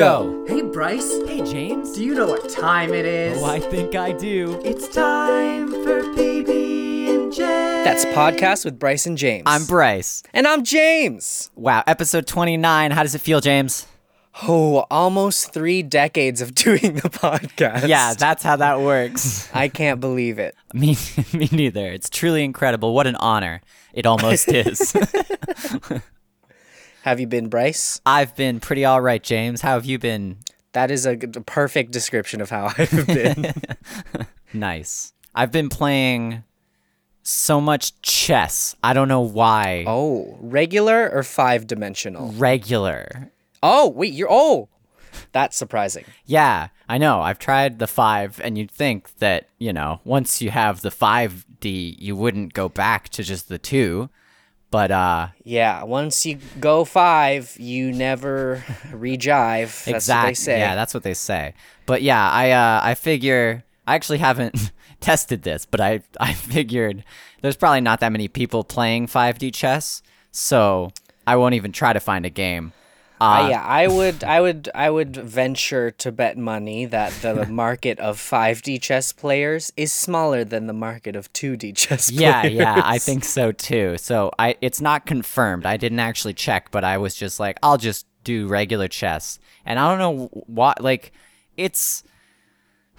Go. Hey, Bryce. Hey, James. Do you know what time it is? Oh, I think I do. It's time for PB and J. That's podcast with Bryce and James. I'm Bryce. and I'm James. Wow, episode 29. How does it feel, James? Oh, almost three decades of doing the podcast. Yeah, that's how that works. I can't believe it. me, me neither. It's truly incredible. What an honor. It almost is. Have you been, Bryce? I've been pretty all right, James. How have you been? That is a perfect description of how I've been. Nice. I've been playing so much chess. I don't know why. oh, regular or five dimensional? Regular. Oh, wait, you're. Oh, that's surprising. Yeah, I know. I've tried the 5 and you'd think that, you know, once you have the 5D, you wouldn't go back to just the 2. But uh Yeah, once you go five, you never rejive. That's exactly. what they say. Yeah, that's what they say. But yeah, I uh I figure I actually haven't tested this, but I I figured there's probably not that many people playing 5D chess, so I won't even try to find a game. Uh, Uh, yeah, I would, I would, I would venture to bet money that the market of 5D chess players is smaller than the market of 2D chess players. Yeah, yeah, I think so too. So I it's not confirmed. I didn't actually check, but I was just like, I'll just do regular chess. And I don't know what like it's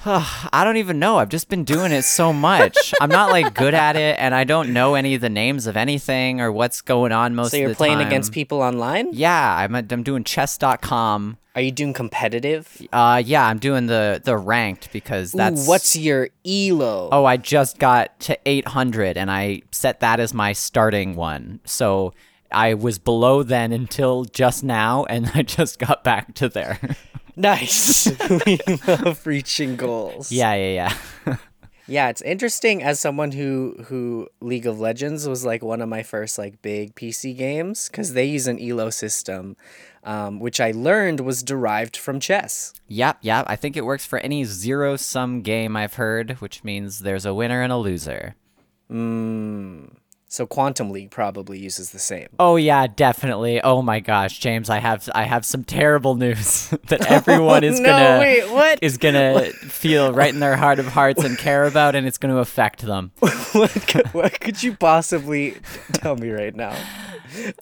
I don't even know. I've just been doing it so much. I'm not like good at it and I don't know any of the names of anything or what's going on most of the time. So you're playing time. against people online? Yeah, I'm I'm doing chess.com. Are you doing competitive? Uh yeah, I'm doing the the ranked because that's Ooh, what's your elo? Oh, I just got to 800 and I set that as my starting one. So I was below then until just now and I just got back to there. nice. we love reaching goals. yeah, yeah, yeah. Yeah, it's interesting as someone who who League of Legends was like one of my first like big PC games because they use an elo system, um, which I learned was derived from chess. yep, yep. I think it works for any zero sum game I've heard, which means there's a winner and a loser. So Quantum League probably uses the same. Oh yeah, definitely. Oh my gosh, James, I have I have some terrible news that everyone is no, gonna wait, what? is gonna feel right in their heart of hearts and care about and it's gonna affect them. what, could, what could you possibly tell me right now?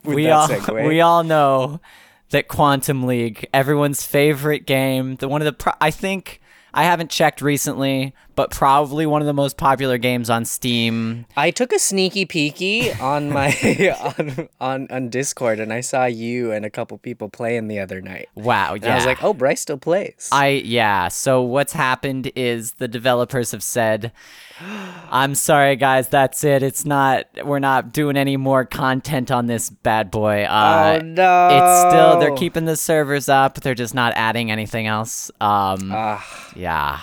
We all segue? we all know that Quantum League, everyone's favorite game, the one of the pro- I think I haven't checked recently, but probably one of the most popular games on Steam. I took a sneaky peeky on my on, on on Discord and I saw you and a couple people playing the other night. Wow, And. I was like, oh, Bryce still plays. I yeah. So what's happened is the developers have said, "I'm sorry, guys. That's it. It's not. We're not doing any more content on this bad boy. Uh, oh no! It's still. They're keeping the servers up. They're just not adding anything else. Um, Ah, yeah.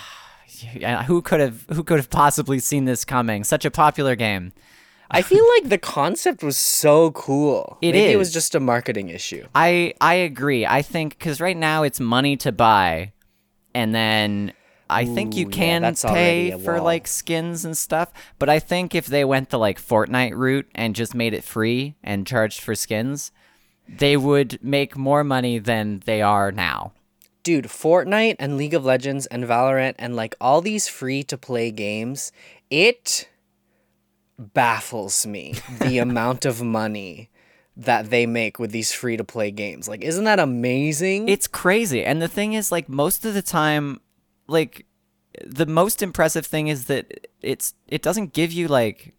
Yeah, Who could have? Who could have possibly seen this coming? Such a popular game. I feel like the concept was so cool. It Maybe it was just a marketing issue. I I agree. I think because right now it's money to buy, and then I think you Ooh, yeah, can pay for like skins and stuff. But I think if they went the like Fortnite route and just made it free and charged for skins, they would make more money than they are now. Dude, Fortnite and League of Legends and Valorant and like all these free to play games, it baffles me the amount of money that they make with these free to play games. Like, isn't that amazing? It's crazy. And the thing is, like, most of the time, like, the most impressive thing is that it's it doesn't give you like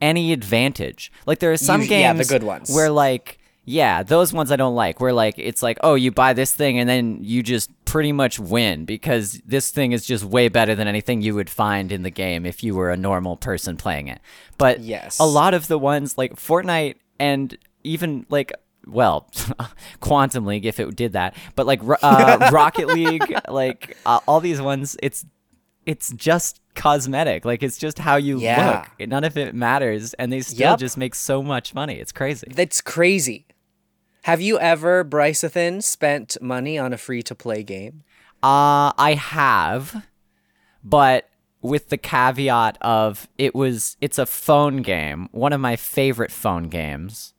any advantage. Like there are some Usu- games yeah, the good ones. where like yeah, those ones I don't like. Where like it's like, oh, you buy this thing and then you just pretty much win because this thing is just way better than anything you would find in the game if you were a normal person playing it. But Yes. a lot of the ones like Fortnite and even like well, Quantum League if it did that, but like uh, Rocket League, like uh, all these ones, it's it's just cosmetic. Like it's just how you Yeah. look. None of it matters, and they still Yep. just make so much money. It's crazy. That's crazy. Have you ever, Bryceathan, spent money on a free to play game? Uh, I have, but with the caveat of it was it's a phone game, one of my favorite phone games.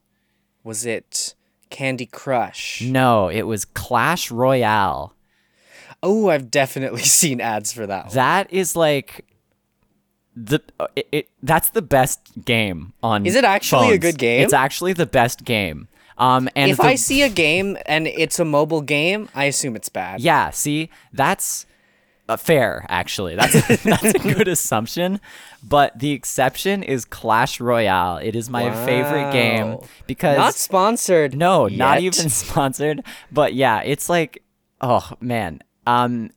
Was it Candy Crush. No, it was Clash Royale. Oh, I've definitely seen ads for that. one. That is like the it, it that's the best game on Is it actually a good game? It's actually the best game. Um and If the- I see a game and it's a mobile game, I assume it's bad. Yeah, see, that's uh, fair actually. That's that's a good assumption, but the exception is Clash Royale. It is my favorite game because Not sponsored. no, not even sponsored, but yeah, it's like oh man. Um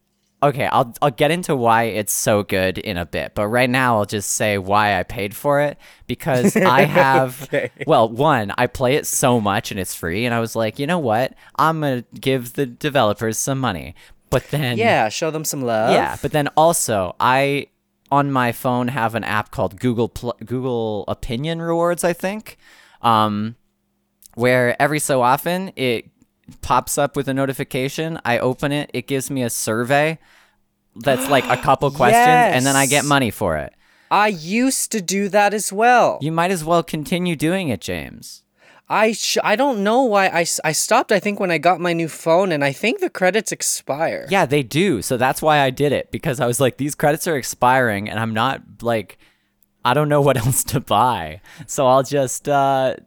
okay, I'll I'll get into why it's so good in a bit, but right now I'll just say why I paid for it because I have Okay. well, one, I play it so much and it's free and I was like, "You know what? I'm going to give the developers some money." But then Yeah, show them some love. yeah, but then also I on my phone have an app called Google Pl- Google Opinion Rewards, I think, um, where every so often it pops up with a notification. I open it, it gives me a survey that's like a couple questions, and then I get money for it. I used to do that as well. You might as well continue doing it, James. I sh- I don't know why I, s- I stopped. I think when I got my new phone, and I think the credits expire. Yeah, they do. So that's why I did it because I was like, these credits are expiring, and I'm not like, I don't know what else to buy. So I'll just uh,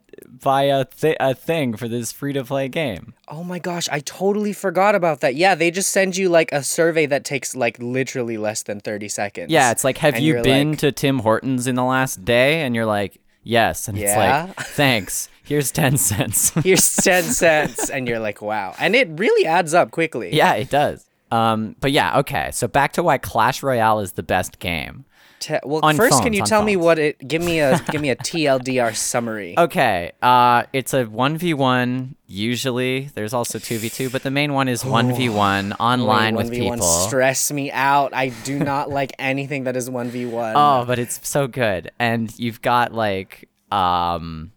buy a thi- a thing for this free to play game. Oh my gosh, I totally forgot about that. Yeah, they just send you like a survey that takes like literally less than thirty seconds. Yeah, it's like, have And you been like- to Tim Hortons in the last day? And you're like, yes. And it's like, thanks. Here's ten cents. Here's ten cents, and you're like, wow, and it really adds up quickly. yeah, it does. Um, but yeah, okay. So back to why Clash Royale is the best game. Te- well, On first, can you tell me what it? Give me a give me a TLDR summary. Okay, uh, it's a one v one. Usually, there's also two v two, but the main one is one v one online with 1v1 people. stress me out. I do not like anything that is one v one. Oh, but it's so good, and you've got like, um,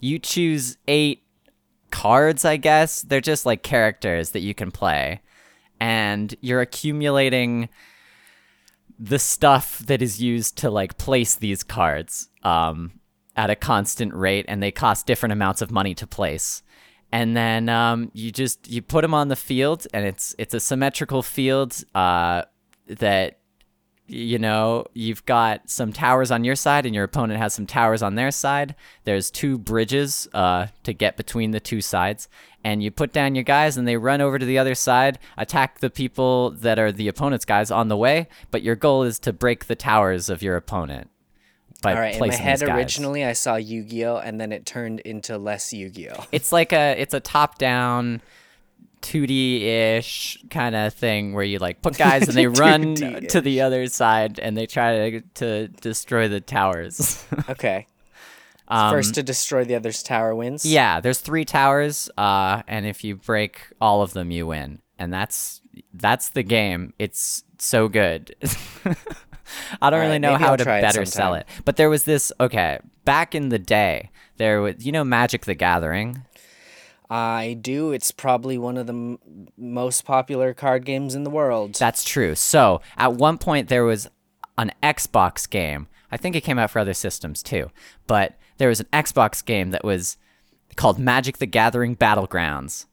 you choose eight cards. I guess they're just like characters that you can play, and you're accumulating the stuff that is used to like place these cards um, at a constant rate, and they cost different amounts of money to place. And then um, you just you put them on the field, and it's it's a symmetrical field uh, that you know you've got some towers on your side, and your opponent has some towers on their side. There's two bridges uh, to get between the two sides, and you put down your guys, and they run over to the other side, attack the people that are the opponent's guys on the way. But your goal is to break the towers of your opponent. By All right, in my head originally I saw Yu-Gi-Oh and then it turned into less Yu-Gi-Oh. It's like a it's a top down 2D ish kind of thing where you like put guys and they run to the other side and they try to to destroy the towers. Okay. um, First to destroy the other's tower wins. yeah, there's three towers, uh, and if you break all of them, you win, and that's that's the game. It's so good. I don't really right, know how I'll to better sell it, but there was this. Okay, back in the day, there was you know Magic the Gathering. I do. It's probably one of the m- most popular card games in the world. That's true. So at one point there was an Xbox game. I think it came out for other systems too, but there was an Xbox game that was called Magic the Gathering Battlegrounds.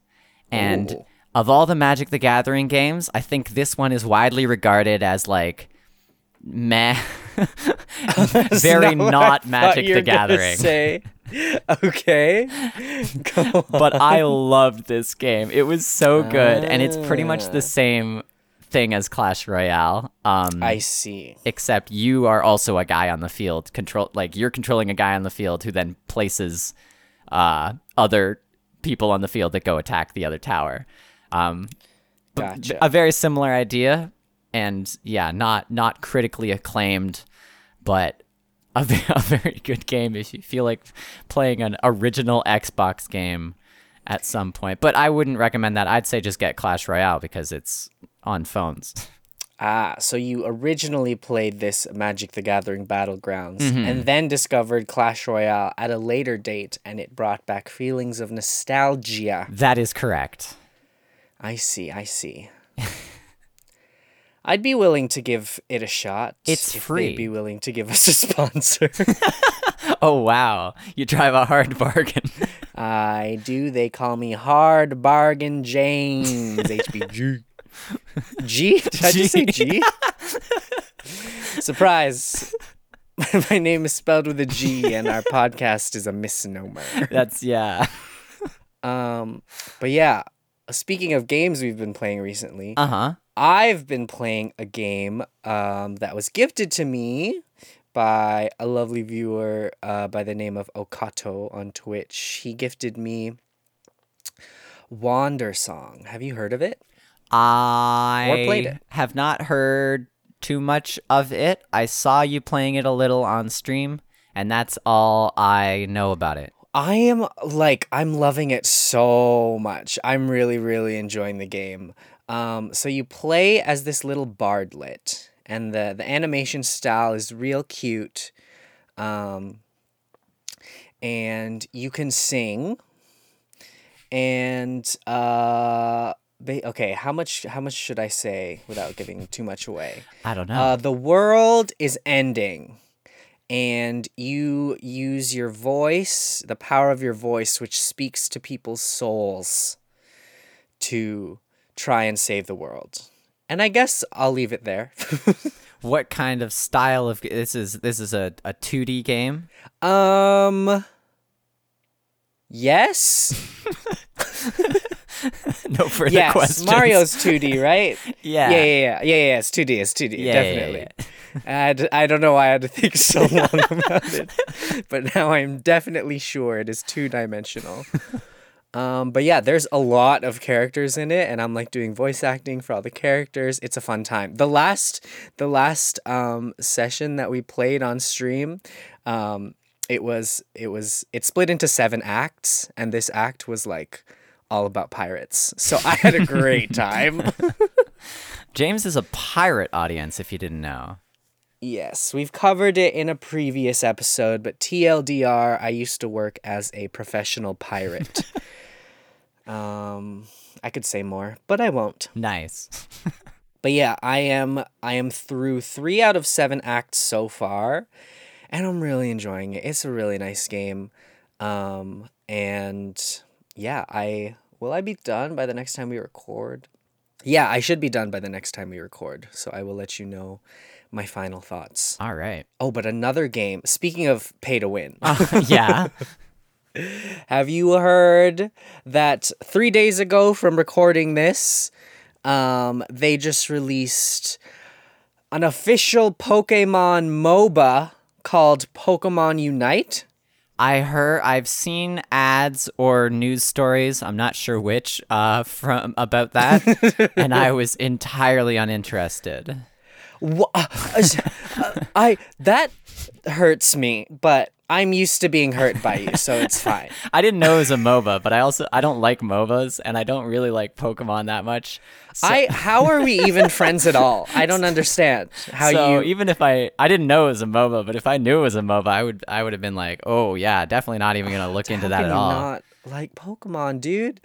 And Ooh. of all the Magic the Gathering games, I think this one is widely regarded as like meh. Very Not not Magic the Gathering. Say. Okay. But I loved this game. It was so good, and it's pretty much Ah. the same thing as Clash Royale. Um, I see. except you are also a guy on the field control like you're controlling a guy on the field who then places uh other people on the field that go attack the other tower um Gotcha. a very similar idea and yeah not not critically acclaimed but a, a very good game if you feel like playing an original xbox game at some point but i wouldn't recommend that i'd say just get clash royale because it's on phones Ah, so you originally played this Magic the Gathering Battlegrounds Mm-hmm. and then discovered Clash Royale at a later date and it brought back feelings of nostalgia. that is correct I see, I see. I'd be willing to give it a shot. It's free. They'd be willing to give us a sponsor. Oh wow, you drive a hard bargain. I do. They call me Hard Bargain James. HBG. G? Did I just say G? Surprise. My name is spelled with a G, and our podcast is a misnomer. That's yeah. Um, but yeah, speaking of games we've been playing recently, Uh huh. I've been playing a game um, that was gifted to me by a lovely viewer uh, by the name of Okato on Twitch. He gifted me Wandersong. Have you heard of it? I played it. have not heard too much of it. I saw you playing it a little on stream, and that's all I know about it. I am like I'm loving it so much. I'm really really enjoying the game. Um, so you play as this little bardlet, and the the animation style is real cute. Um, and you can sing. And uh, okay, how much how much should I say without giving too much away? I don't know. Uh, the world is ending, and you use your voice, the power of your voice, which speaks to people's souls, to try and save the world. And I guess I'll leave it there. what kind of style of this is? This is a a two D game. um. Yes. no further questions. yes. questions. Mario's 2D, right? Yeah. Yeah, yeah, yeah, yeah, yeah. It's 2D. It's 2D. Yeah, yeah, definitely. yeah, I, d- I don't know why I had to think so long about it, but now I'm definitely sure it is two dimensional. Um, but yeah, there's a lot of characters in it, and I'm like doing voice acting for all the characters. It's a fun time. The last, the last um, session that we played on stream, um, it was it was it split into seven acts, and this act was like all about pirates. So I had a great time. James is a pirate audience. If you didn't know. Yes, we've covered it in a previous episode, but TLDR, I used to work as a professional pirate. um, I could say more, but I won't. Nice. But yeah, I am I am through 3 out of 7 acts so far, and I'm really enjoying it. It's a really nice game. Um, and yeah, I will I be done by the next time we record? Yeah, I should be done by the next time we record. So I will let you know my final thoughts. All right. Oh, but another game. Speaking of pay to win, yeah. have you heard that three days ago from recording this, um, they just released an official Pokemon MOBA called Pokemon Unite? I heard I've seen ads or news stories, I'm not sure which, uh from about that, and I was entirely uninterested. Wha- uh, I that hurts me, but I'm used to being hurt by you, so it's fine. I didn't know it was a MOBA, but I also I don't like MOBAs and I don't really like Pokemon that much. So, I how are we even friends at all? I don't understand how so you even if I I didn't know it was a MOBA, but if I knew it was a MOBA, I would I would have been like, "Oh, yeah, definitely not even going to look into that at all." Not like Pokemon, dude.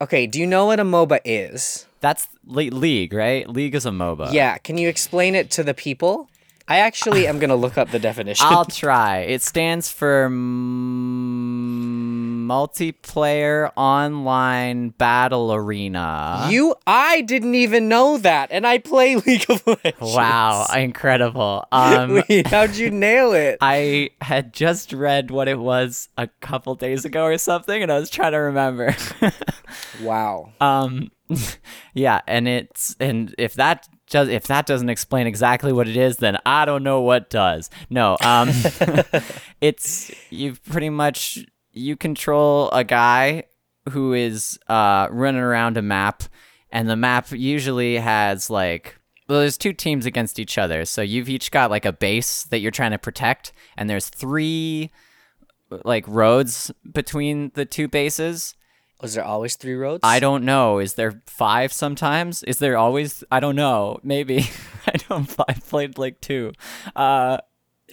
okay, do you know what a MOBA is? That's League, right? League is a MOBA. Yeah, can you explain it to the people? I actually am gonna look up the definition. I'll try. It stands for m- multiplayer online battle arena. you, I didn't even know that, and I play League of Legends. wow, incredible. Um Wait, how'd you nail it? I had just read what it was a couple days ago or something and I was trying to remember. wow. um yeah, and it's and if that if that doesn't explain exactly what it is, then I don't know what does. No, um it's you pretty much you control a guy who is uh running around a map and the map usually has like well, there's two teams against each other. So you've each got like a base that you're trying to protect and there's three like roads between the two bases. Was there always three roads? I don't know. Is there five sometimes? Is there always? I don't know. Maybe. I don't. I played like two. Uh,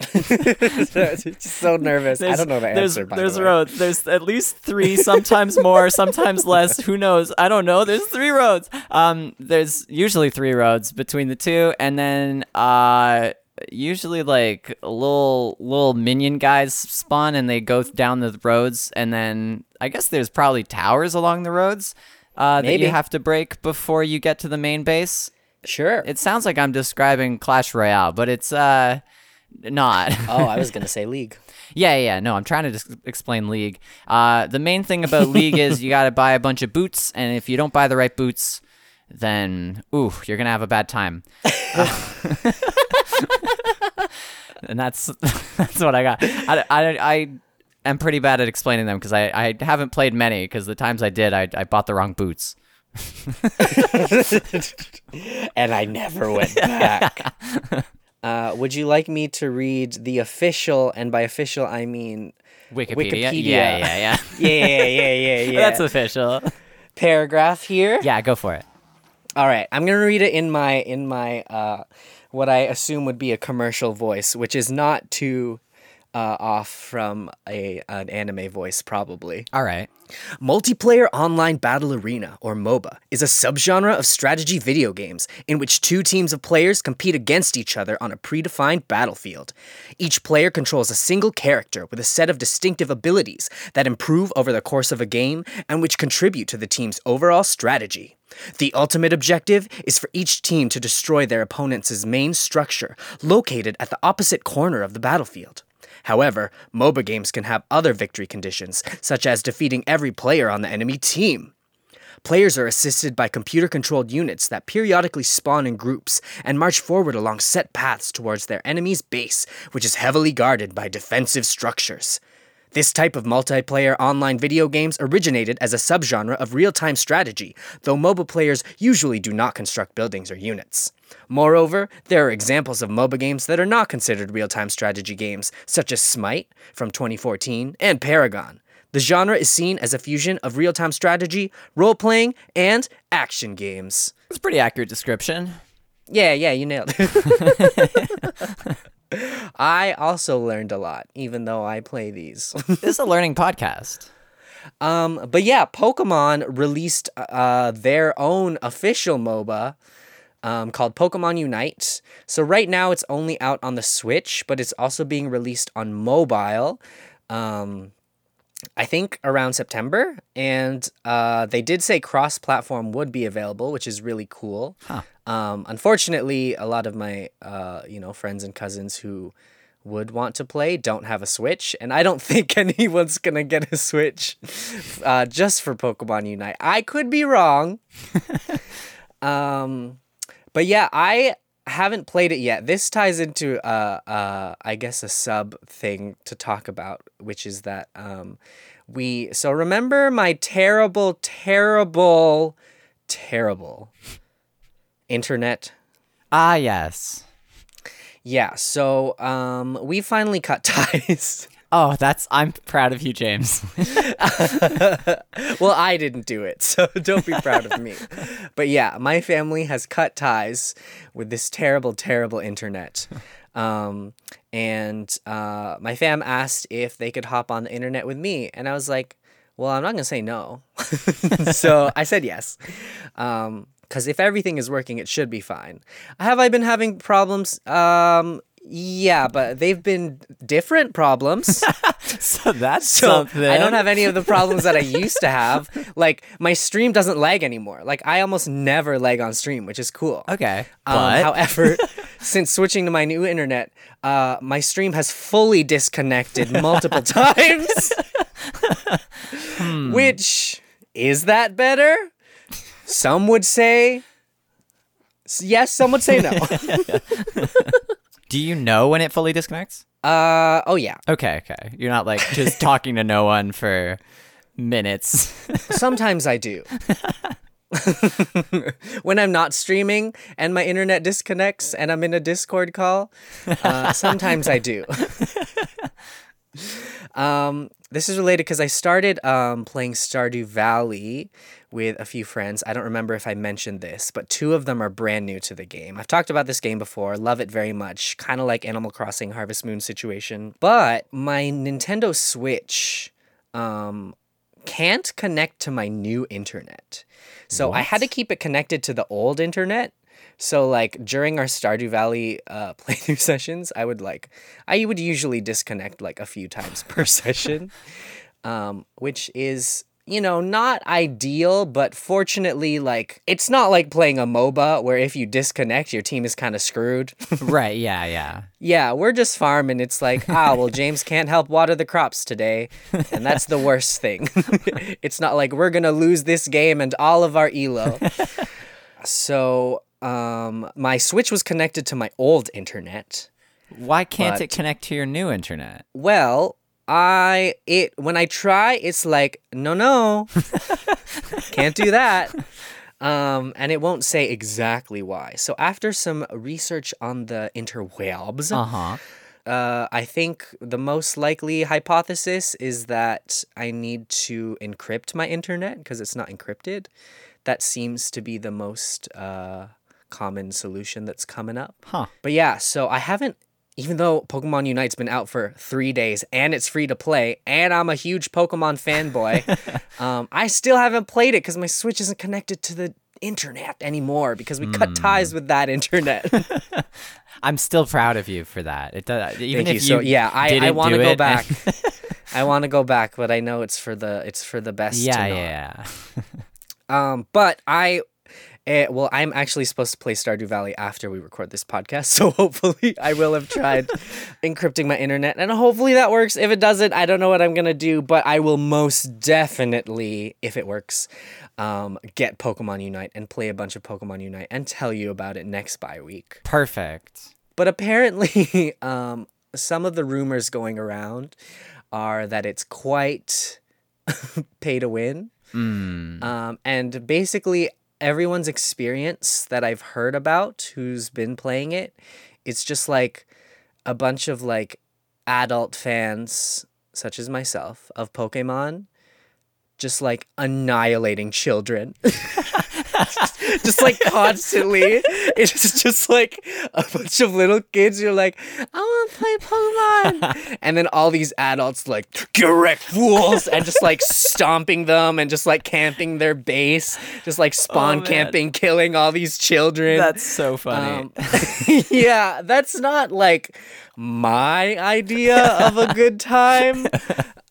so nervous. I don't know the there's, answer. There's the roads. There's at least three. Sometimes more. Sometimes less. Who knows? I don't know. There's three roads. Um, there's usually three roads between the two, and then uh, usually like little little minion guys spawn and they go down the roads and then I guess there's probably towers along the roads uh, that you have to break before you get to the main base. Sure. It sounds like I'm describing Clash Royale, but it's uh not. oh, I was gonna say League. Yeah, yeah, no, I'm trying to just explain League. Uh, the main thing about League is you got to buy a bunch of boots, and if you don't buy the right boots, then ooh, you're gonna have a bad time. Uh, and that's that's what I got. I, I, I am pretty bad at explaining them because I, I haven't played many because the times I did, I, I bought the wrong boots. and I never went back. Uh, would you like me to read the official, and by official I mean Wikipedia. Wikipedia. Yeah, yeah, yeah. yeah, yeah, yeah, yeah, yeah. That's official. paragraph here. Yeah, go for it. All right, I'm gonna read it in my in my uh, what I assume would be a commercial voice, which is not too uh, off from a an anime voice, probably. All right. Multiplayer Online Battle Arena, or MOBA, is a subgenre of strategy video games in which two teams of players compete against each other on a predefined battlefield. Each player controls a single character with a set of distinctive abilities that improve over the course of a game and which contribute to the team's overall strategy. The ultimate objective is for each team to destroy their opponent's main structure, located at the opposite corner of the battlefield. However, MOBA games can have other victory conditions, such as defeating every player on the enemy team. Players are assisted by computer controlled units that periodically spawn in groups and march forward along set paths towards their enemy's base, which is heavily guarded by defensive structures. This type of multiplayer online video games originated as a subgenre of real time strategy, though MOBA players usually do not construct buildings or units. Moreover, there are examples of MOBA games that are not considered real time strategy games, such as Smite from 2014 and Paragon. The genre is seen as a fusion of real time strategy, role playing, and action games. That's a pretty accurate description. Yeah, yeah, you nailed it. I also learned a lot, even though I play these. This is a learning podcast. Um, but yeah, Pokemon released uh, their own official MOBA um, called Pokemon Unite. So right now it's only out on the Switch, but it's also being released on mobile. Um, I think around September, and uh, they did say cross-platform would be available, which is really cool. Huh. Um, unfortunately, a lot of my uh, you know friends and cousins who would want to play don't have a Switch, and I don't think anyone's gonna get a Switch uh, just for Pokemon Unite. I could be wrong. um, but yeah, I haven't played it yet. This ties into uh, uh, I guess a sub thing to talk about, which is that um, we. So remember my terrible, terrible, terrible internet Ah, yes. Yeah, so um, we finally cut ties. Oh, that's. I'm proud of you, James. well, I didn't do it, so don't be proud of me. But yeah, my family has cut ties with this terrible, terrible internet. Um, and uh, my fam asked if they could hop on the internet with me, and I was like, well, I'm not gonna say no. so I said yes. Um, because if everything is working, it should be fine. Have I been having problems? Um, yeah, but they've been different problems. so that's So something. I don't have any of the problems that I used to have. Like my stream doesn't lag anymore. Like I almost never lag on stream, which is cool. Okay, Um, but however, since switching to my new internet, uh, my stream has fully disconnected multiple times. Hmm. Which is that better? Some would say yes. Some would say no. Do you know when it fully disconnects? uh oh yeah. Okay, okay. You're not like just talking to no one for minutes. Sometimes I do. when I'm not streaming and my internet disconnects and I'm in a Discord call, uh, sometimes I do. um, this is related because I started um, playing Stardew Valley with a few friends. I don't remember if I mentioned this, but two of them are brand new to the game. I've talked about this game before, love it very much, kind of like Animal Crossing Harvest Moon situation. But my Nintendo Switch um, can't connect to my new internet. So I had to keep it connected to the old internet So like during our Stardew Valley uh, playthrough sessions, I would like I would usually disconnect like a few times per session, um, which is you know not ideal, but fortunately like it's not like playing a MOBA where if you disconnect, your team is kind of screwed. right. Yeah. Yeah. yeah, we're just farming. It's like ah, well James can't help water the crops today, and that's the worst thing. it's not like we're gonna lose this game and all of our elo. so um, my Switch was connected to my old internet. Why can't But- it connect to your new internet? Well, I it when I try, it's like no, no, can't do that. Um, and it won't say exactly why. So after some research on the interwebs, Uh huh. uh, I think the most likely hypothesis is that I need to encrypt my internet because it's not encrypted. That seems to be the most uh, common solution that's coming up. Huh. But yeah, so I haven't, even though Pokemon Unite's been out for three days and it's free to play, and I'm a huge Pokemon fanboy, um, I still haven't played it because my Switch isn't connected to the internet anymore because we cut ties with that internet. I'm still proud of you for that. It does. Even Thank if you. So yeah, I, I want to go back. I want to go back, but I know it's for the it's for the best. yeah. Yeah. Um, but I, eh, well, I'm actually supposed to play Stardew Valley after we record this podcast, so hopefully I will have tried encrypting my internet, and hopefully that works. If it doesn't, I don't know what I'm gonna do, but I will most definitely, if it works, um, get Pokemon Unite and play a bunch of Pokemon Unite and tell you about it next bye week. Perfect. But apparently, um, some of the rumors going around are that it's quite pay to win. Mm. Um, and basically, everyone's experience that I've heard about who's been playing it, it's just like a bunch of like adult fans, such as myself, of Pokemon, just like annihilating children. just like constantly. It's just like a bunch of little kids. You're like, I want to play Pokemon. and then all these adults like, wrecked, fools. And just like stomping them and just like camping their base. Just like spawn man. camping, killing all these children. That's so funny. Um, yeah, that's not like my idea of a good time.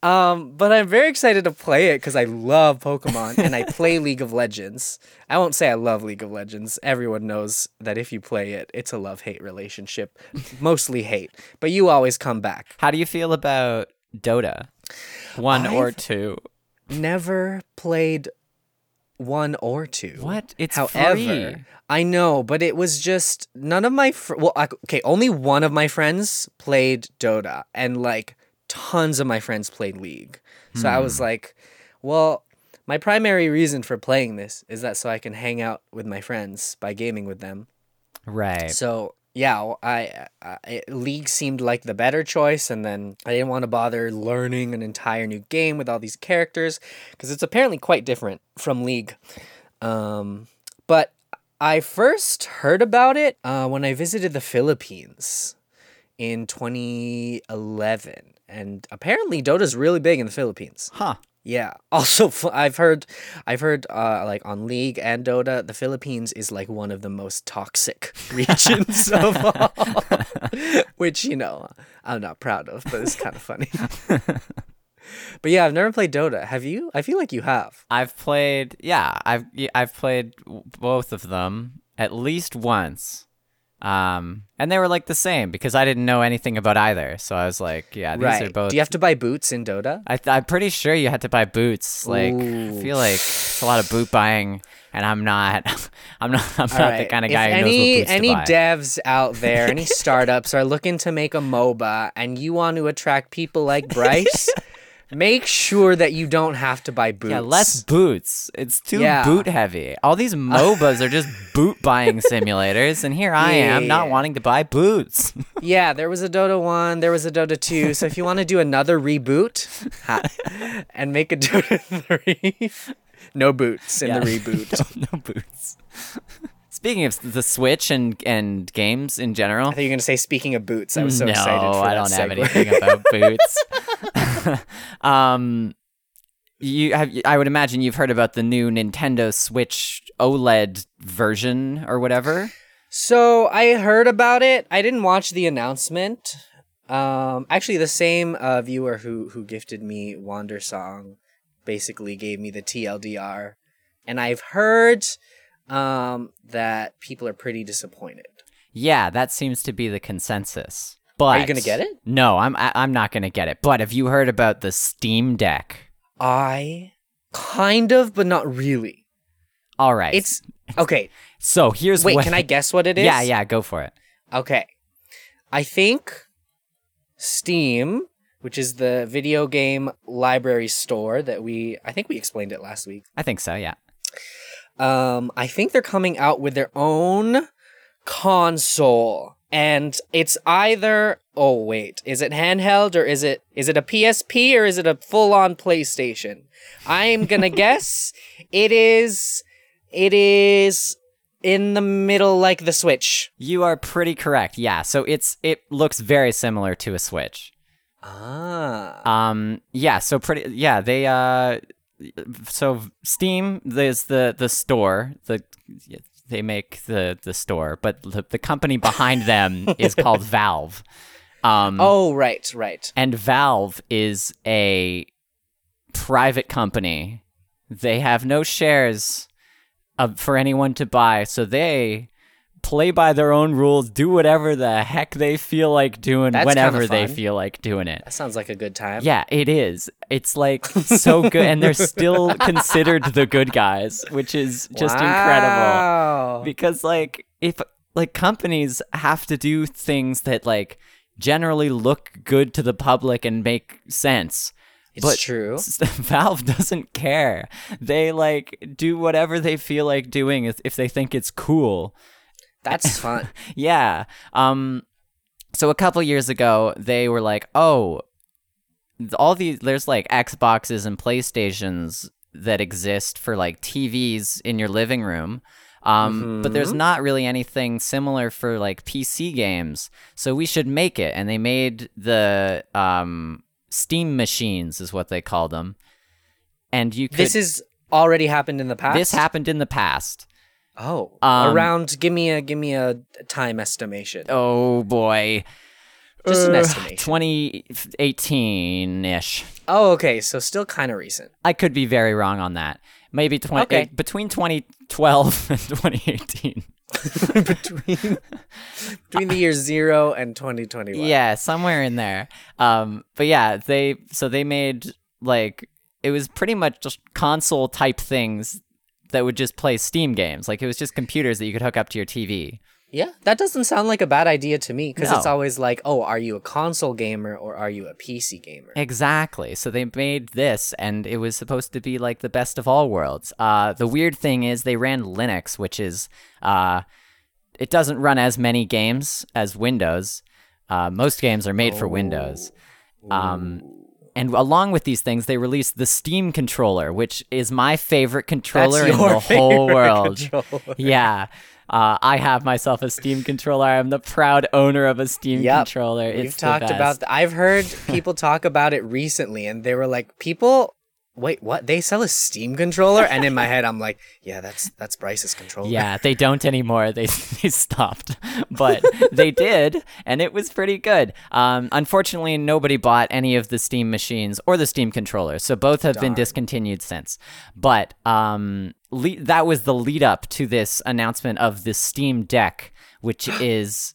Um, but I'm very excited to play it because I love Pokemon and I play League of Legends. I won't say I love League of Legends. Everyone knows that if you play it, it's a love hate relationship. Mostly hate, but you always come back. How do you feel about Dota? One or I've- two? Never played one or two. What? It's However, free. I know, but it was just none of my fr- well, I- okay, only one of my friends played Dota, and like tons of my friends played League. So I was like, well, my primary reason for playing this is that so I can hang out with my friends by gaming with them. Right. So yeah, I, I- League seemed like the better choice, and then I didn't want to bother learning an entire new game with all these characters because it's apparently quite different from League. Um, but I first heard about it uh, when I visited the Philippines in 2011, and apparently Dota's really big in the Philippines. Huh. Yeah. Also, I've heard, I've heard, uh, like on League and Dota, the Philippines is like one of the most toxic regions of all, which you know I'm not proud of, but it's kind of funny. but yeah, I've never played Dota. Have you? I feel like you have. I've played. Yeah, I've I've played both of them at least once. Um, and they were like the same because I didn't know anything about either. So I was like, yeah, these right. are both. Do you have to buy boots in Dota? I th- I'm pretty sure you had to buy boots. Like, I feel like it's a lot of boot buying, and I'm not. I'm not. I'm not the kind of if guy who knows any what boots any to buy. devs out there, any startups are looking to make a MOBA, and you want to attract people like Bryce, make sure that you don't have to buy boots. yeah, less boots. It's too Yeah. boot heavy. All these MOBAs are just boot buying simulators, and here I Yeah, am yeah, not wanting to buy boots. Yeah, there was a Dota 1, there was a Dota 2. So if you want to do another reboot ha, and make a Dota 3, no boots in the reboot. no, no boots. Speaking of the Switch and and games in general, I thought you were going to say, speaking of boots. I was so no, excited for I don't have segue. anything about boots. um, you have I would imagine you've heard about the new Nintendo Switch OLED version or whatever. So I heard about it. I didn't watch the announcement. Um, actually, the same uh, viewer who who gifted me Wandersong basically gave me the TLDR, and I've heard um, that people are pretty disappointed. Yeah, that seems to be the consensus. But Are you gonna get it? No, I'm I, I'm not gonna get it. But have you heard about the Steam Deck? I kind of, but not really. All right. It's okay. so here's what Wait, what can I guess what it is? Yeah, yeah, go for it. Okay. I think Steam, which is the video game library store that we I think we explained it last week. I think so, yeah. Um I think they're coming out with their own console. And it's either oh wait, is it handheld or is it is it a PSP or is it a full-on PlayStation? I'm going to guess it is it is in the middle like the Switch. You are pretty correct. Yeah. So it's it looks very similar to a Switch. Ah. Um yeah, so pretty yeah, they uh so Steam is the the store, the they make the the store, but the, the company behind them is called Valve. Um Oh, right, right. and Valve is a private company. They have no shares of, for anyone to buy, so they play by their own rules, do whatever the heck they feel like doing That's whenever they feel like doing it. That sounds like a good time. Yeah, it is. It's like so good, and they're still considered the good guys, which is just incredible Wow. because like if like companies have to do things that like generally look good to the public and make sense It's but true. valve doesn't care they like do whatever they feel like doing if, if they think it's cool That's fun. yeah. Um so a couple years ago they were like oh all these there's like xboxes and playstations that exist for like tvs in your living room um, but there's not really anything similar for like pc games. So we should make it. And they made the um, steam machines is what they called them. And you could this is already happened in the past. this happened in the past Oh, Um, around. Give me a give me a time estimation. oh boy Just an Uh, estimation. 2018 ish. Oh, okay. So still kind of recent. I could be very wrong on that. Maybe 20 Okay. eh, between 2012 and 2018. between between the years zero and 2021. Yeah, somewhere in there. Um, but yeah, they so they made like it was pretty much just console type things that would just play Steam games. Like it was just computers that you could hook up to your TV. Yeah, that doesn't sound like a bad idea to me because it's always like, oh, are you a console gamer or are you a PC gamer? Exactly. So they made this, and it was supposed to be like the best of all worlds. Uh, the weird thing is they ran Linux, which is uh, it doesn't run as many games as Windows. Uh, most games are made for Windows. Um, and along with these things, they released the Steam controller, which is my favorite controller in the whole world. controller. Yeah. Uh, I have myself a Steam controller. I am the proud owner of a Steam Yep. controller. It's the talked about. I've heard people talk about it recently, and they were like, "People, wait, what? They sell a Steam controller?" And in my head, I'm like, "Yeah, that's that's Bryce's controller." Yeah, they don't anymore. They they stopped, but they did, and it was pretty good. Um, unfortunately, nobody bought any of the Steam machines or the Steam controllers, so both have been discontinued since. But um, le- that was the lead up to this announcement of the Steam Deck, which is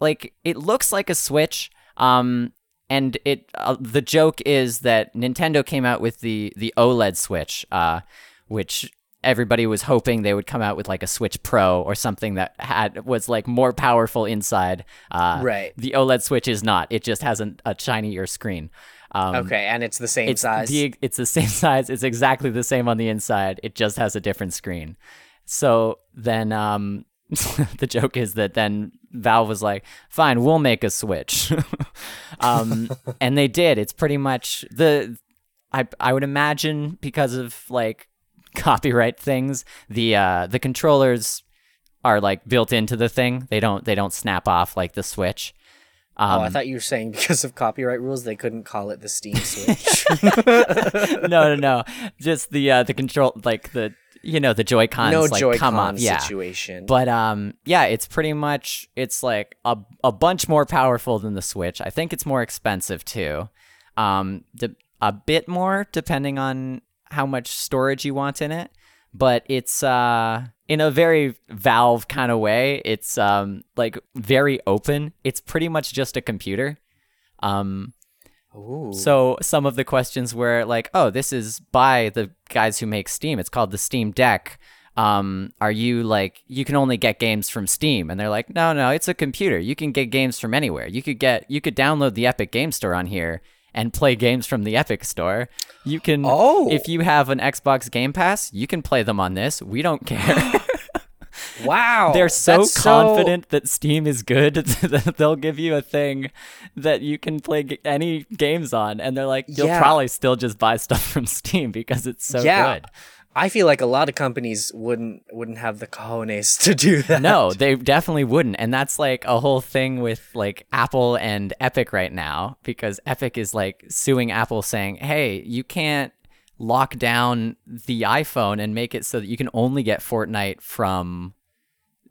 like it looks like a Switch. Um, and it uh, the joke is that Nintendo came out with the the OLED Switch, uh, which everybody was hoping they would come out with like a Switch Pro or something that had was like more powerful inside. Uh, Right. The OLED Switch is not. It just has an, a shinier screen. Um, Okay, and it's the same it's size. The, it's the same size. It's exactly the same on the inside. It just has a different screen. So then um, the joke is that then Valve was like, "Fine, we'll make a Switch," um, and they did. It's pretty much the. I I would imagine because of like copyright things, the uh, the controllers are like built into the thing. They don't they don't snap off like the Switch. Um, oh, I thought you were saying because of copyright rules they couldn't call it the Steam Switch. no, no, no. Just the uh, the control, like the you know the Joy Cons, no like Joy-Con come up, yeah. situation. But um, yeah, it's pretty much it's like a a bunch more powerful than the Switch. I think it's more expensive too. Um, de- a bit more depending on how much storage you want in it. But it's uh in a very Valve kind of way. It's um like very open. It's pretty much just a computer. Um, Ooh. so some of the questions were like, "Oh, this is by the guys who make Steam. It's called the Steam Deck. Um, are you like you can only get games from Steam?" And they're like, "No, no, it's a computer. You can get games from anywhere. You could get you could download the Epic Game Store on here and play games from the Epic Store. You can Oh. if you have an Xbox Game Pass, you can play them on this. We don't care." Wow. They're so confident that Steam is good that they'll give you a thing that you can play g- any games on, and they're like, you'll Yeah. probably still just buy stuff from Steam because it's so Yeah. good. I feel like a lot of companies wouldn't wouldn't have the cojones to do that. No, they definitely wouldn't, and that's like a whole thing with like Apple and Epic right now because Epic is like suing Apple, saying, "Hey, you can't." Lock down the iPhone and make it so that you can only get Fortnite from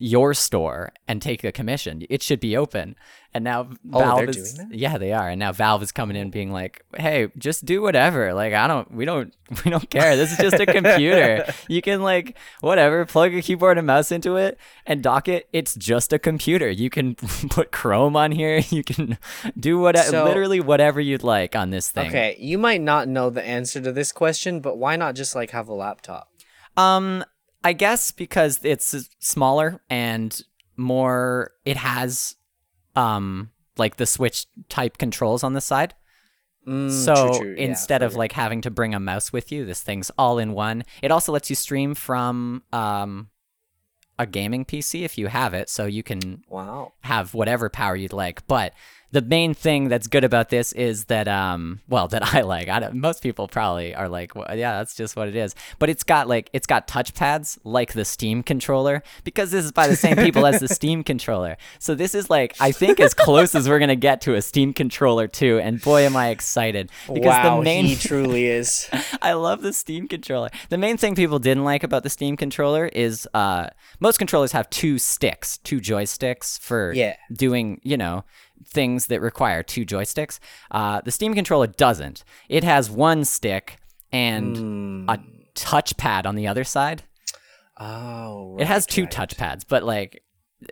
your store and take a commission. It should be open. And now Oh, Valve they're is doing that? yeah, they are. And now Valve is coming in being like, "Hey, just do whatever. Like I don't we don't we don't care. This is just a computer. you can like whatever, plug a keyboard and mouse into it and dock it. It's just a computer. You can put Chrome on here. You can do whatever So- literally whatever you'd like on this thing. Okay, you might not know the answer to this question, but why not just like have a laptop? Um, I guess because it's smaller and more. It has, um, like the Switch type controls on the side. Mm, so true, true. Yeah, instead of like having to bring a mouse with you, this thing's all in one. It also lets you stream from um a gaming PC if you have it, so you can wow, have whatever power you'd like. But the main thing that's good about this is that, um, well, that I like. I don't, most people probably are like, well, yeah, that's just what it is. But it's got like it's got touchpads like the Steam controller because this is by the same people as the Steam controller. So this is like I think as close as we're gonna get to a Steam controller too. And boy, am I excited because wow, the main he truly is. I love the Steam controller. The main thing people didn't like about the Steam controller is uh, most controllers have two sticks, two joysticks for Yeah. doing, you know, things that require two joysticks. Uh, the Steam controller doesn't. It has one stick and a touchpad on the other side. Oh, it has two right. touchpads, but like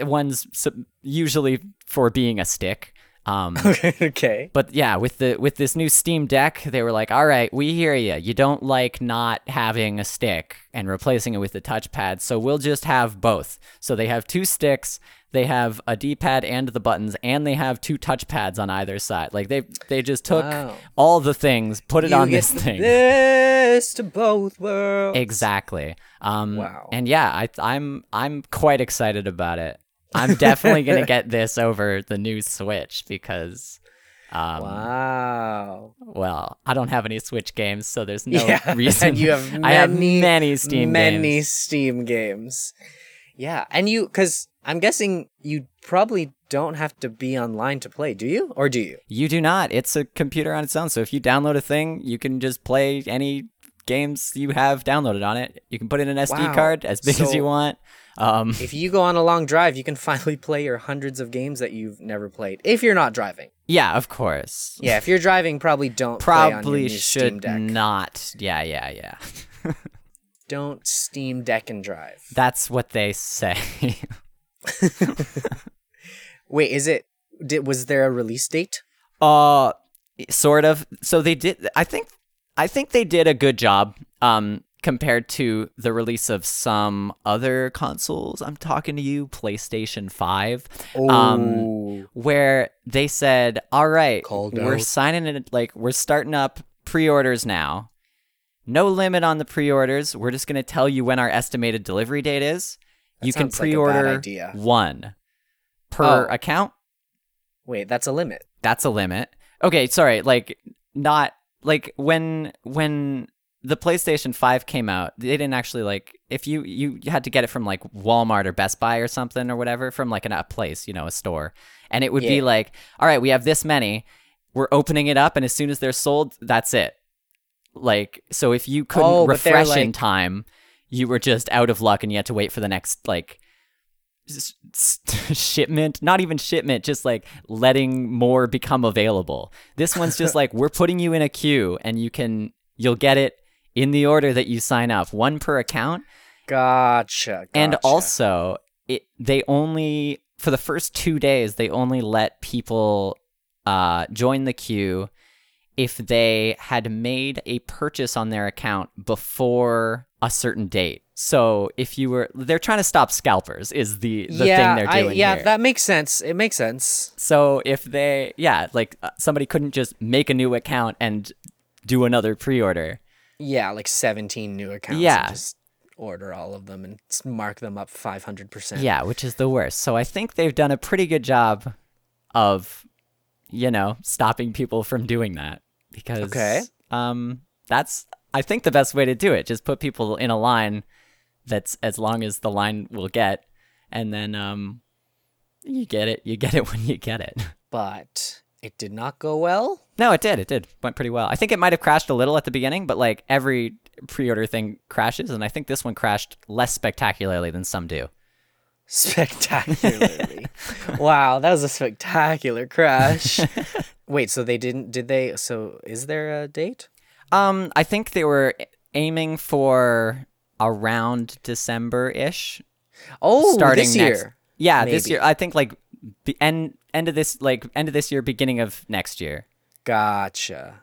one's usually for being a stick. Um, okay. but yeah, with the with this new Steam Deck, they were like, "All right, we hear you. You don't like not having a stick and replacing it with the touchpad, so we'll just have both." So they have two sticks, they have a D-pad and the buttons, and they have two touchpads on either side. Like they they just took Wow. all the things, put it You on this thing. This to both worlds. Exactly. Um, Wow. And yeah, I, I'm I'm quite excited about it. I'm definitely gonna get this over the new Switch because. Um, Wow. Well, I don't have any Switch games, so there's no yeah, reason. and you have many, I have many Steam many games. Steam games. Yeah, and you because I'm guessing you probably don't have to be online to play, do you? Or do you? You do not. It's a computer on its own. So if you download a thing, you can just play any games you have downloaded on it. You can put in an SD Wow. card as big as you want. Um, If you go on a long drive, you can finally play your hundreds of games that you've never played. If you're not driving, yeah, of course. yeah. If you're driving, probably don't play on your Probably should not. Yeah, yeah, yeah. Don't Steam Deck and drive. That's what they say. Wait, is it? Did was there a release date? Uh sort of. So they did I think I think they did a good job um compared to the release of some other consoles. I'm talking to you PlayStation 5 um Oh. where they said, "All right, Called we're out. signing it like we're starting up pre-orders now. No limit on the pre-orders. We're just going to tell you when our estimated delivery date is. That you can like bad pre-order idea. one per Oh. account Wait, that's a limit. that's a limit. Okay, sorry, like not like when when the PlayStation 5 came out, they didn't actually like if you you had to get it from like Walmart or Best Buy or something or whatever from like an, a place, you know, a store. And it would be like, "All right, we have this many. We're opening it up and as soon as they're sold, that's it." Like so if you couldn't Oh, refresh in time, you were just out of luck and you had to wait for the next like shipment not even shipment just like letting more become available this one's just like we're putting you in a queue and you can you'll get it in the order that you sign up one per account Gotcha. and also it they only for the first two days they only let people uh, join the queue if they had made a purchase on their account before a certain date so if you were they're trying to stop scalpers is the the yeah, thing they're doing I, yeah, here. that makes sense. It makes sense. So if they, yeah, like uh, somebody couldn't just make a new account and do another pre-order. Yeah, like 17 new accounts. Yeah. Just order all of them and mark them up 500%. Yeah, which is the worst. So I think they've done a pretty good job of, you know, stopping people from doing that because, Okay. um, that's I think the best way to do it. Just put people in a line that's as long as the line will get, and then um, you get it. You get it when you get it. But it did not go well. No, it did. It did. Went pretty well. I think it might have crashed a little at the beginning, but like every pre-order thing crashes, and I think this one crashed less spectacularly than some do. Spectacularly. wow, that was a spectacular crash. Wait, so they didn't did they so is there a date? Um, I think they were aiming for around December-ish, Oh, starting this next. year. Yeah, this year. I think like the end end of this like end of this year, beginning of next year. Gotcha.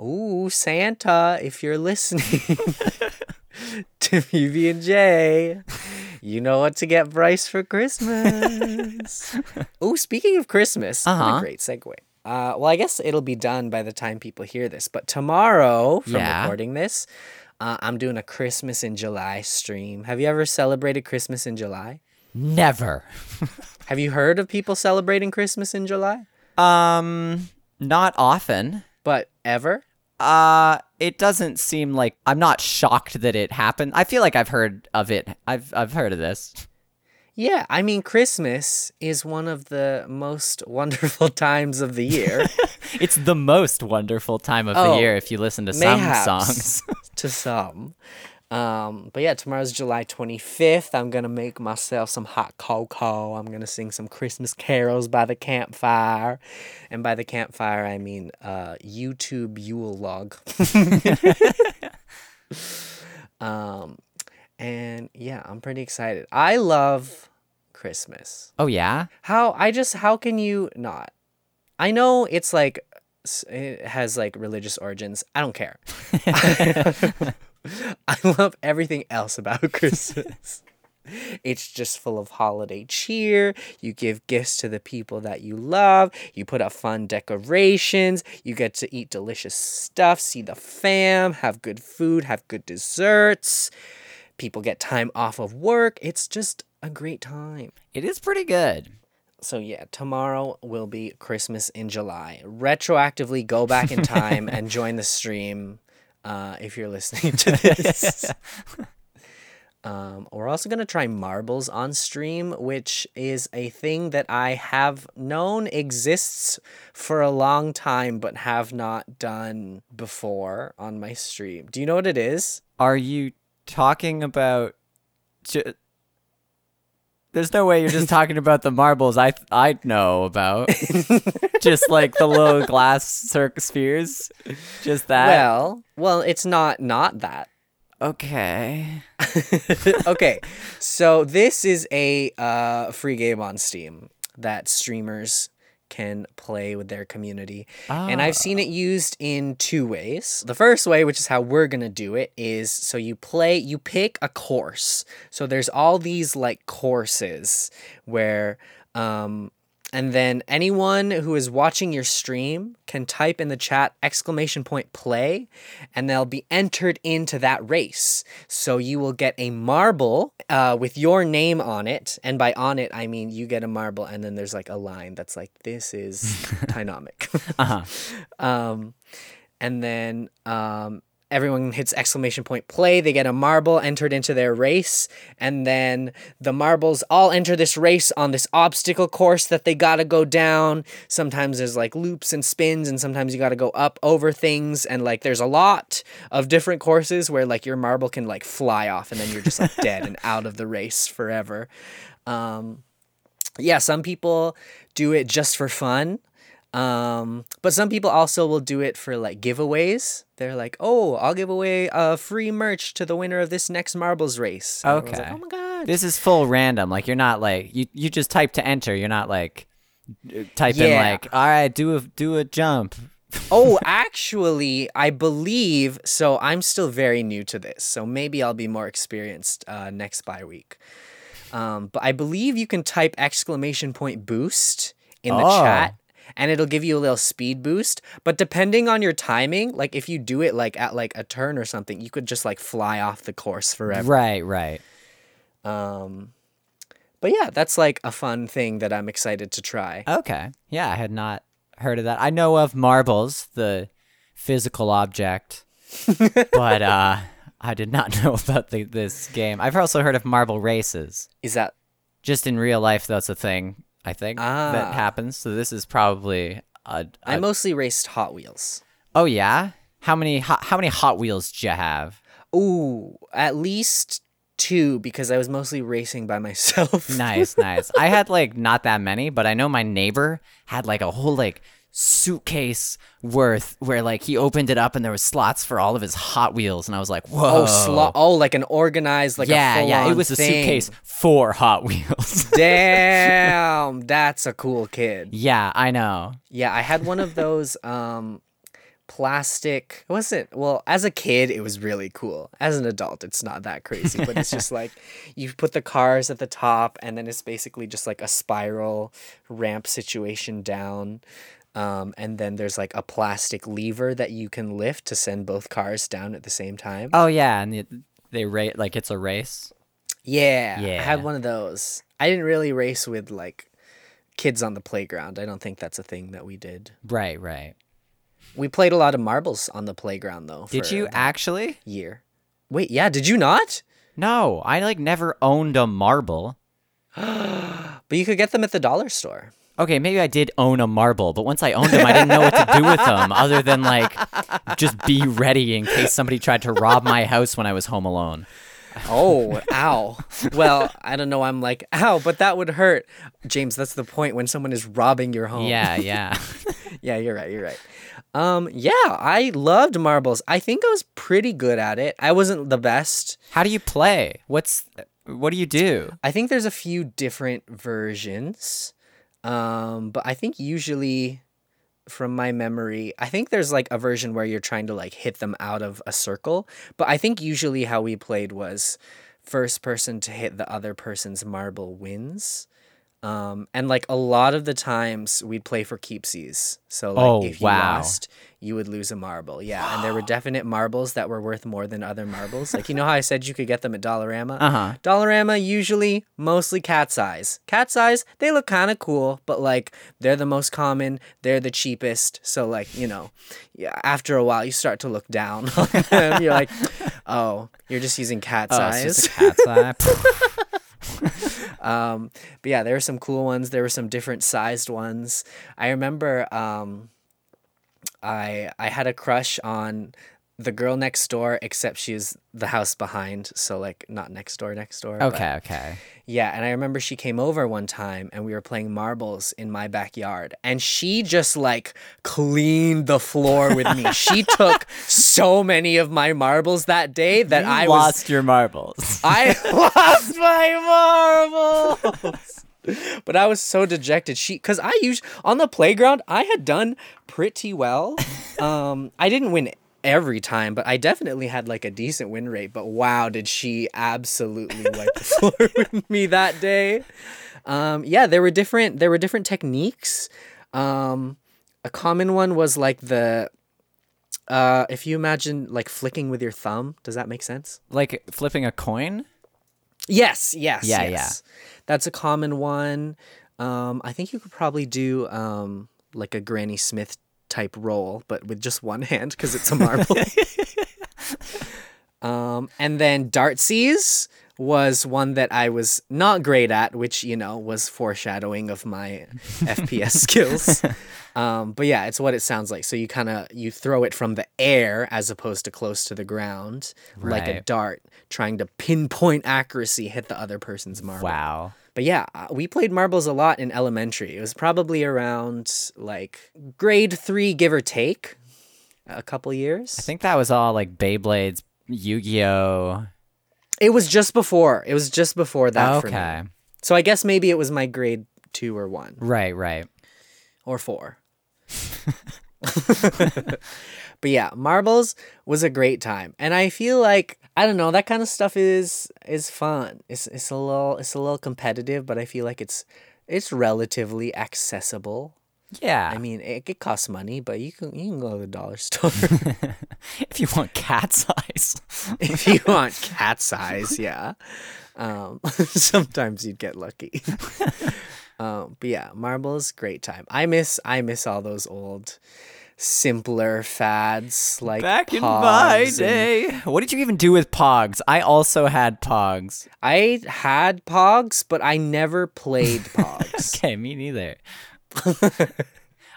Ooh, Santa, if you're listening to PB and J, you know what to get Bryce for Christmas. Ooh, speaking of Christmas, Uh-huh. a great segue. Uh, well, I guess it'll be done by the time people hear this, but tomorrow, from Yeah. recording this, uh, I'm doing a Christmas in July stream. Have you ever celebrated Christmas in July? Never. Have you heard of people celebrating Christmas in July? Um, not often. But ever? Uh, it doesn't seem like I'm not shocked that it happened. I feel like I've heard of it. I've I've heard of this. Yeah, I mean, Christmas is one of the most wonderful times of the year It's the most wonderful time of Oh, the year if you listen to some songs. to some. Um, but yeah, tomorrow's July 25th. I'm going to make myself some hot cocoa. I'm going to sing some Christmas carols by the campfire. And by the campfire, I mean uh, YouTube Yule log. um, and yeah, I'm pretty excited. I love Christmas. oh yeah? How I just how can you not? I know it's like it has like religious origins. I don't care. I love everything else about Christmas. It's just full of holiday cheer. You give gifts to the people that you love. You put up fun decorations. You get to eat delicious stuff, see the fam, have good food, have good desserts. People get time off of work. It's just a great time. It is pretty good. So yeah, tomorrow will be Christmas in July. Retroactively go back in time and join the stream uh, if you're listening to this. um, we're also gonna try marbles on stream, which is a thing that I have known exists for a long time, but have not done before on my stream. Do you know what it is? Are you talking about There's no way you're just talking about the marbles I I know about. just like the little glass circ spheres. Just that. well, well, it's not not that. okay. okay, so this is a uh, free game on Steam that streamers can play with their community. And I've seen it used in two ways. The first way, which is how we're going to do it, is so you play, you pick a course. So there's all these like courses where, um, and then anyone who is watching your stream can type in the chat exclamation point play, and they'll be entered into that race. So you will get a marble uh, with your name on it. And by on it, I mean you get a marble, and then there's like a line that's like, this is Tynomic. Uh-huh. um, and then um, everyone hits exclamation point play. They get a marble entered into their race, and then the marbles all enter this race on this obstacle course that they gotta go down. Sometimes there's like loops and spins, and sometimes you gotta go up over things. And like there's a lot of different courses where like your marble can like fly off, and then you're just like dead and out of the race forever. Um, yeah, some people do it just for fun. Um, but some people also will do it for like giveaways. They're like, "Oh, I'll give away a free merch to the winner of this next marbles race." And Okay. like, oh my god. This is full random. Like you're not like you you just type to enter. You're not like uh, type in like all right, do a do a jump. oh, actually, I believe so. I'm still very new to this, so maybe I'll be more experienced uh, next bye week. Um, but I believe you can type exclamation point boost in the Oh. chat and it'll give you a little speed boost. But depending on your timing, like if you do it like at like a turn or something, you could just like fly off the course forever. Right, right. Um, but yeah, that's like a fun thing that I'm excited to try. Okay. Yeah, I had not heard of that. I know of marbles, the physical object, but uh I did not know about the, this game. I've also heard of marble races. Is that Just in real life, that's a thing. I think Ah. that happens. So this is probably a. I a mostly raced Hot Wheels. oh yeah. How many hot, how many Hot Wheels do you have? Ooh, at least two because I was mostly racing by myself. Nice, nice. I had like not that many, but I know my neighbor had like a whole like suitcase worth where like he opened it up and there was slots for all of his Hot Wheels, and I was like, whoa. Oh, oh, like an organized, like yeah, a yeah. It was a suitcase for Hot Wheels. Damn, that's a cool kid. yeah, I know. Yeah, I had one of those um plastic it wasn't well as a kid it was really cool as an adult it's not that crazy but it's just like you put the cars at the top and then it's basically just like a spiral ramp situation down um, and then there's like a plastic lever that you can lift to send both cars down at the same time Oh yeah, and it, they rate like it's a race. Yeah, yeah. I had one of those. I didn't really race with like kids on the playground. I don't think that's a thing that we did. Right, right. We played a lot of marbles on the playground though. Did you actually? year? Wait, yeah, did you not? No, I like never owned a marble. But you could get them at the dollar store. Okay, maybe I did own a marble, but once I owned them, I didn't know what to do with them other than like just be ready in case somebody tried to rob my house when I was home alone. Oh, ow. Well, I don't know. I'm like, ow, but that would hurt. James, that's the point when someone is robbing your home. Yeah, yeah. Yeah, you're right. You're right. Um, yeah, I loved marbles. I think I was pretty good at it. I wasn't the best. How do you play? What's what do you do? I think there's a few different versions. Um, but I think usually from my memory, I think there's like a version where you're trying to like hit them out of a circle. But I think usually how we played was first person to hit the other person's marble wins. Um, and like a lot of the times we'd play for keepsies. So like Oh, if you wow. lost, you would lose a marble. Yeah. And there were definite marbles that were worth more than other marbles. Like you know how I said you could get them at Dollarama? Uh-huh. Dollarama usually mostly cat's eyes. Cat's eyes, they look kind of cool, but like they're the most common, they're the cheapest. So like, you know, yeah, after a while you start to look down on them. You're like, "Oh, you're just using cat's Oh, it's eyes." just a cat's eye. Um, but yeah, there were some cool ones. There were some different sized ones. I remember um, I I had a crush on the girl next door, except she's the house behind, so like not next door, next door. but- okay, okay. yeah, and I remember she came over one time and we were playing marbles in my backyard and she just like cleaned the floor with me. she took so many of my marbles that day that You I was lost your marbles. I lost my marbles. But I was so dejected. She cuz I used on the playground I had done pretty well. Um I didn't win every time, but I definitely had like a decent win rate. But wow, did she absolutely wipe the floor with me that day. Um yeah, there were different there were different techniques. Um a common one was like the uh if you imagine like flicking with your thumb, does that make sense? like flipping a coin? Yes, yes, Yeah, yes. That's a common one. Um, I think you could probably do um, like a Granny Smith type roll, but with just one hand because it's a marble. Um, and then Dartsies was one that I was not great at, which you know was foreshadowing of my FPS skills. Um, but yeah, it's what it sounds like. So you kind of you throw it from the air as opposed to close to the ground, like a dart, trying to pinpoint accuracy hit the other person's marble. Wow. But yeah, uh, we played marbles a lot in elementary. It was probably around like grade three, give or take, a couple years. I think that was all like Beyblades, Yu-Gi-Oh. it was just before. It was just before that for me. Okay. So I guess maybe it was my grade two or one Right, right. or four. but yeah, marbles was a great time, and I feel like I don't know that kind of stuff is is fun. It's it's a little it's a little competitive, but I feel like it's it's relatively accessible. Yeah. I mean, it, it costs money, but you can you can go to the dollar store if you want cat size. if you want cat size. Yeah, um, sometimes you'd get lucky. um, but yeah, marbles, great time. I miss I miss all those old, simpler fads like Back in my and- day. What did you even do with Pogs? I also had Pogs. I had Pogs, but I never played Pogs. Okay, me neither.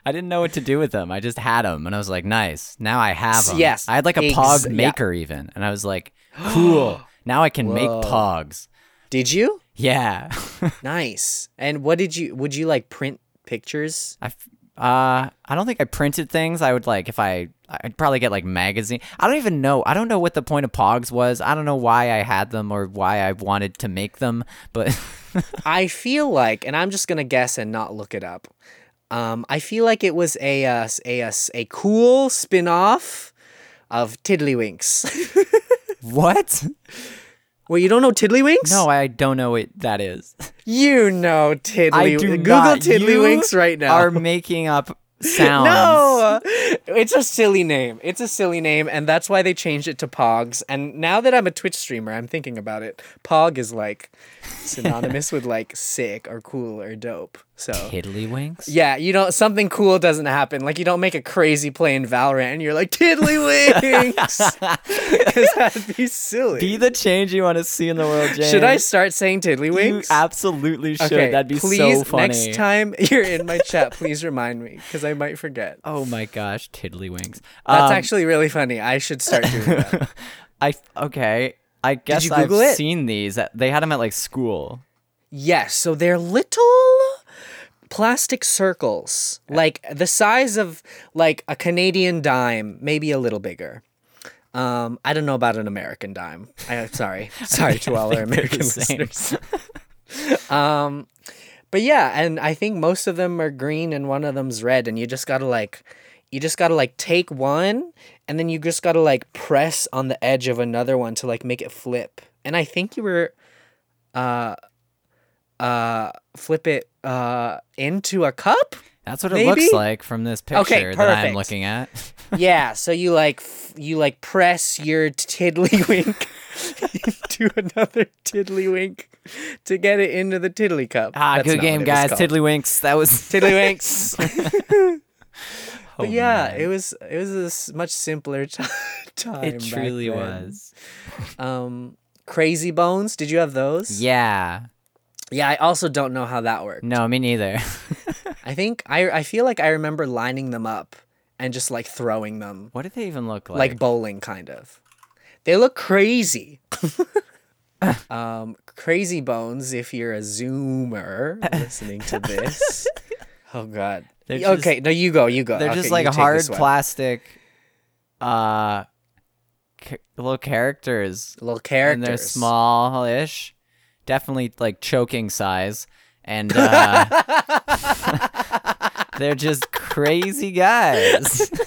I didn't know what to do with them. I just had them, and I was like, "Nice." Now I have them. yes, I had like a ex- Pog yeah. maker even, and I was like, "Cool." now I can make Pogs. Did you? Yeah. Nice. And what did you? Would you like print pictures? I uh I don't think I printed things. I would like if I I'd probably get like magazine. I don't even know. I don't know what the point of Pogs was. I don't know why I had them or why I wanted to make them, but I feel like, and I'm just gonna guess and not look it up. Um, I feel like it was a uh, a, uh, a cool spin-off of Tiddlywinks. what? Well, you don't know Tiddlywinks? No, I don't know what that is. you know Tiddly. I do Google not. Tiddlywinks You right now. Are making up sounds. No, it's a silly name. It's a silly name, and that's why they changed it to Pogs. And now that I'm a Twitch streamer, I'm thinking about it. Pog is like synonymous with like sick or cool or dope. So Tiddlywinks? yeah, you know something cool doesn't happen. Like you don't make a crazy play in Valorant, and you're like Tiddlywinks, because that'd be silly. Be the change you want to see in the world, James. Should I start saying You Tiddlywinks? absolutely should. Okay, That'd be please, so funny. next time you're in my chat, please remind me because I might forget. Oh my gosh, Tiddlywinks. That's Um, actually really funny. I should start doing that. I okay. I guess I've it? seen these. They had them at like school. Yes, so they're little plastic circles, like the size of like a Canadian dime, maybe a little bigger. Um, I don't know about an American dime. I sorry, sorry to all our American listeners. um, but yeah, and I think most of them are green and one of them's red, and you just gotta like, you just gotta like take one, and then you just gotta like press on the edge of another one to like make it flip. And I think you were, uh, uh, flip it uh into a cup. That's what it looks like from this picture Okay, that I'm looking at. yeah, so you like f- you like press your tiddlywink into another tiddlywink to get it into the tiddly cup. Ah, That's good game, what it was guys. Tiddlywinks. That was. Tiddlywinks. Oh, but yeah, man. it was it was a much simpler t- time. It truly was. Um, Crazy Bones. Did you have those? Yeah. Yeah, I also don't know how that worked. No, me neither. I think I I feel like I remember lining them up and just like throwing them what did they even look like? like bowling kind of. They look crazy. um, crazy bones. If you're a zoomer listening to this, oh god. They're just- okay, no, you go. You go. They're Okay, just like you a take hard plastic, uh, ca- little characters, little characters. and they're small-ish, definitely like choking size, and uh, they're just crazy guys.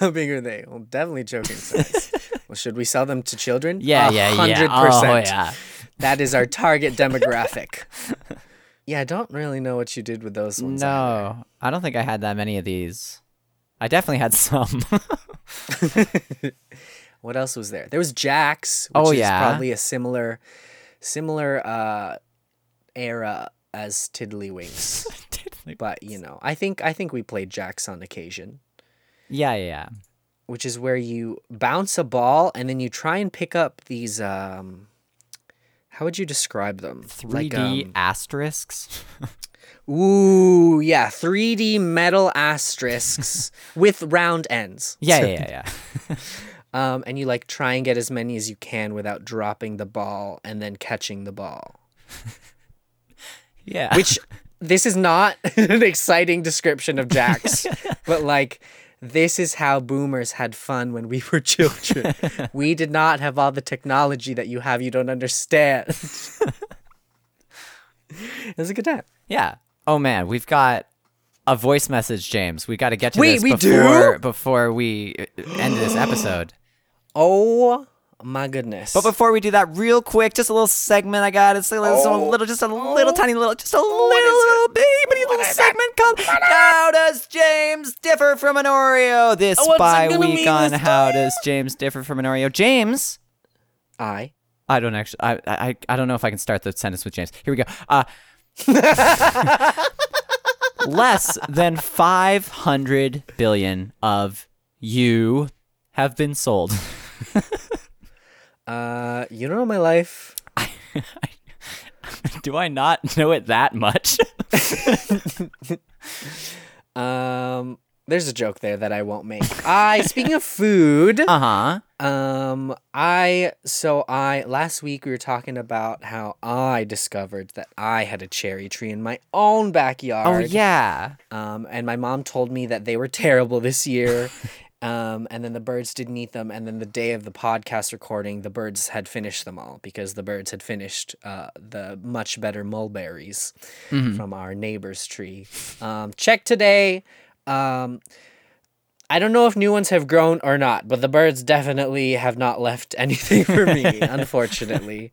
How big are they? Well, definitely choking size. well, should we sell them to children? Yeah, yeah, yeah. Hundred Oh yeah. That is our target demographic. Yeah, I don't really know what you did with those ones. either. No, I don't think I had that many of these. I definitely had some. What else was there? There was Jax, which Oh, is yeah. probably a similar similar uh era as Tiddlywinks. Definitely. but you know, I think I think we played Jax on occasion. yeah, yeah, yeah. which is where you bounce a ball and then you try and pick up these. Um, how would you describe them? 3D asterisks. Ooh, yeah, 3D metal asterisks with round ends. Yeah, So- yeah, yeah, yeah. Um, and you like try and get as many as you can without dropping the ball and then catching the ball. Yeah. Which this is not an exciting description of Jax, but like this is how boomers had fun when we were children. we did not have all the technology that you have. You don't understand. it was a good time. Yeah. Oh man, we've got a voice message, James. We got to get to Wait, this before before we uh, end this episode. Oh my goodness. But before we do that, real quick, just a little segment I got. It's a little, a Oh. little, just a little tiny little, just a little, little bitty little segment called "How Does James Differ from an Oreo?" This What's it by week on "How Does James Differ from an Oreo?" James, I I don't actually, I, I, I don't know if I can start the sentence with James. Here we go. Uh, less than 500 billion of you have been sold. uh you don't know my life. Do I not know it that much? Um there's a joke there that I won't make. I speaking of food, uh huh. Um, I so I last week we were talking about how I discovered that I had a cherry tree in my own backyard. Oh yeah. Um, and my mom told me that they were terrible this year. Um, and then the birds didn't eat them. And then the day of the podcast recording, the birds had finished them all because the birds had finished uh, the much better mulberries from our neighbor's tree. Um, check today. Um, I don't know if new ones have grown or not, but the birds definitely have not left anything for me, unfortunately.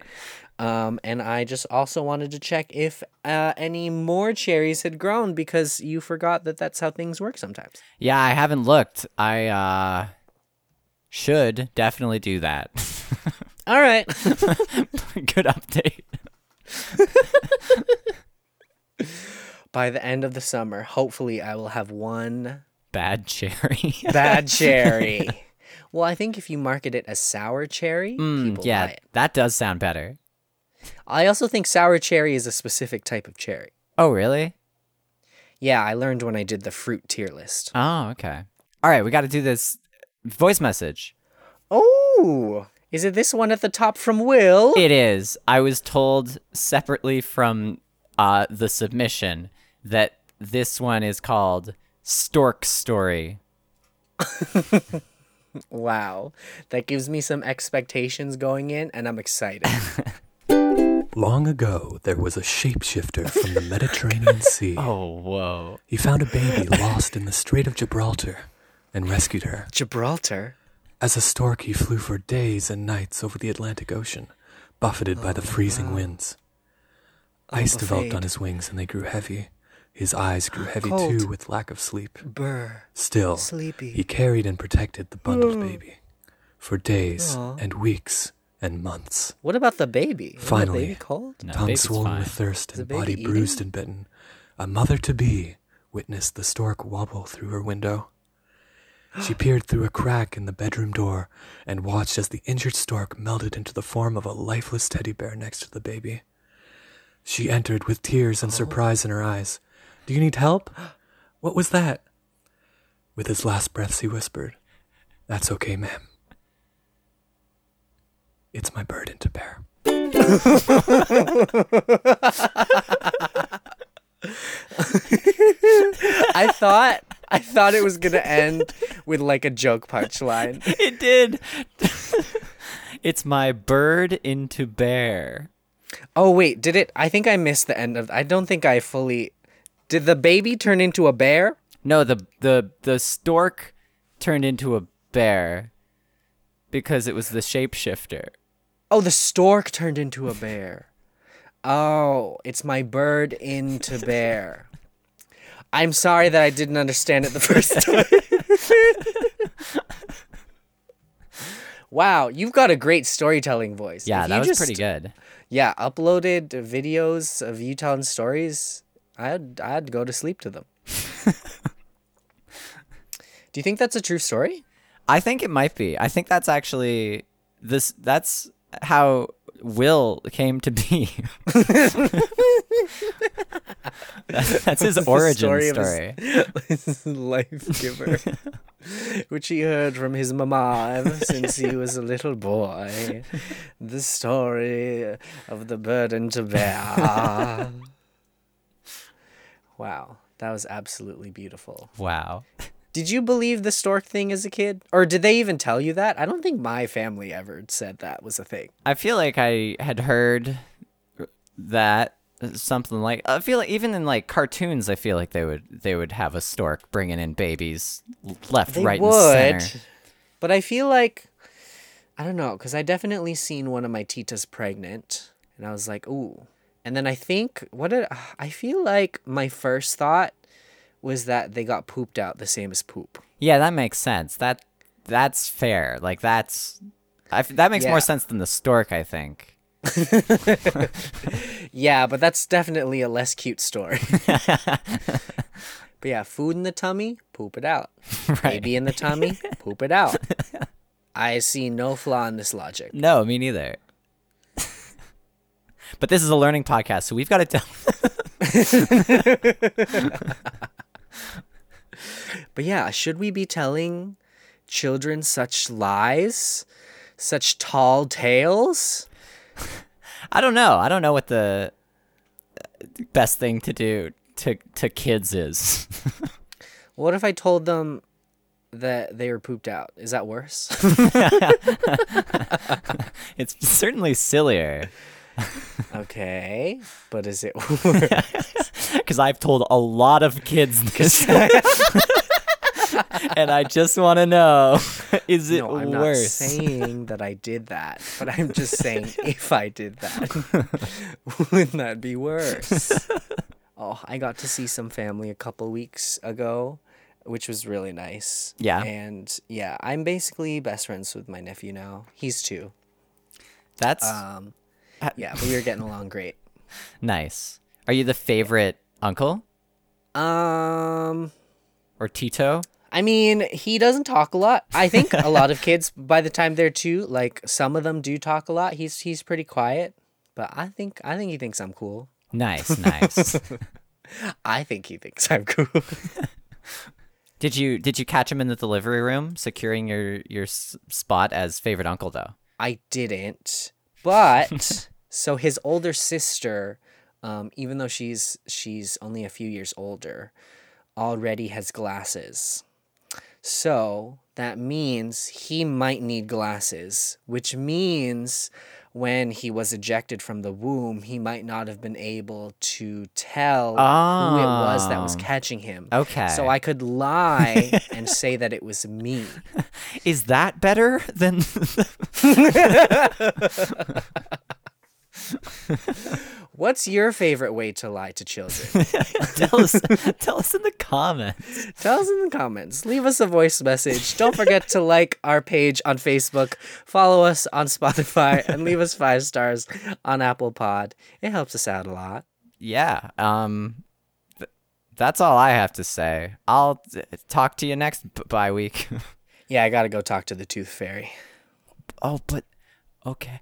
Um, and I just also wanted to check if uh, any more cherries had grown because you forgot that that's how things work sometimes. Yeah, I haven't looked. I uh should definitely do that. All right. Good update. By the end of the summer, hopefully, I will have one Bad cherry. bad cherry. well, I think if you market it as sour cherry, Mm, people buy yeah, it. that does sound better. I also think sour cherry is a specific type of cherry. Oh, really? Yeah, I learned when I did the fruit tier list. Oh, okay. All right, we got to do this voice message. Oh, is it this one at the top from Will? It is. I was told separately from uh, the submission that this one is called Stork Story. Wow. That gives me some expectations going in, and I'm excited. Long ago, there was a shapeshifter from the Mediterranean Sea. Oh, whoa. He found a baby lost in the Strait of Gibraltar and rescued her. Gibraltar? As a stork, he flew for days and nights over the Atlantic Ocean, buffeted by the oh, freezing winds. Ice developed on his wings and they grew heavy. His eyes grew ah, heavy Cold. too with lack of sleep. Burr. Still, Sleepy. he carried and protected the bundled mm. baby for days and weeks and months. What about the baby? Is Finally. the baby cold? No, Tongue swollen fine. with thirst the and body baby bruised and bitten, a mother to be witnessed the stork wobble through her window. She peered through a crack in the bedroom door and watched as the injured stork melted into the form of a lifeless teddy bear next to the baby. She entered with tears and oh. surprise in her eyes. Do you need help? What was that? With his last breaths, he whispered, That's okay, ma'am. It's my burden to bear. I thought I thought it was gonna end with like a joke punchline. It did. it's my bird into bear. Oh wait, did it? I think I missed the end of. I don't think I fully. Did the baby turn into a bear? No, the the the stork turned into a bear because it was the shapeshifter. Oh, the stork turned into a bear. Oh, it's my bird into bear. I'm sorry that I didn't understand it the first time. wow, you've got a great storytelling voice. Yeah, that was just- pretty good. Yeah, uploaded videos of you telling stories. I'd I'd go to sleep to them. Do you think that's a true story? I think it might be. I think that's actually this. That's how Will came to be. that's, that's his origin story story. of his- life giver, which he heard from his mama ever since he was a little boy. The story of the burden to bear. wow, that was absolutely beautiful. Wow. Did you believe the stork thing as a kid? Or did they even tell you that? I don't think my family ever said that was a thing. I feel like I had heard that something like I feel like even in like cartoons I feel like they would they would have a stork bringing in babies left They right would. and center. But I feel like I don't know, because I definitely seen one of my titas pregnant, and I was like, ooh. And then I think what did I feel like my first thought was that they got pooped out the same as poop. Yeah, that makes sense. That that's fair. Like that's I that makes Yeah. more sense than the stork, I think. Yeah, but that's definitely a less cute story. but yeah, food in the tummy, poop it out. Baby in the tummy, poop it out. I see no flaw in this logic. No, me neither. but this is a learning podcast, so we've got to tell But yeah, should we be telling children such lies? Such tall tales? I don't know. I don't know what the uh, best thing to do to to kids is. What if I told them that they were pooped out? Is that worse? it's certainly sillier okay, but is it worse? because I've told a lot of kids this, and I just want to know: is it no, I'm worse? not saying that I did that, but I'm just saying if I did that, wouldn't that be worse? Oh, I got to see some family a couple weeks ago, which was really nice. Yeah. And yeah, I'm basically best friends with my nephew now. He's two. That's Um, yeah, but we were getting along great. nice. Are you the favorite uncle Um, or Tito? I mean, he doesn't talk a lot. I think a lot of kids by the time they're two, like some of them do talk a lot. He's he's pretty quiet, but I think I think he thinks I'm cool. Nice, nice. I think he thinks I'm cool. did you did you catch him in the delivery room securing your your s- spot as favorite uncle though? I didn't, but so his older sister, um, even though she's she's only a few years older, already has glasses. So that means he might need glasses, which means when he was ejected from the womb, he might not have been able to tell who it was that was Oh. catching him. Okay. So I could lie and say that it was me. Is that better than What's your favorite way to lie to children? tell us tell us in the comments. Tell us in the comments. Leave us a voice message. Don't forget to like our page on Facebook, follow us on Spotify, and leave us five stars on Apple Pod. It helps us out a lot. Yeah. Um th- that's all I have to say. I'll t- talk to you next b- bye week. Yeah, I gotta go talk to the Tooth Fairy. oh, but okay.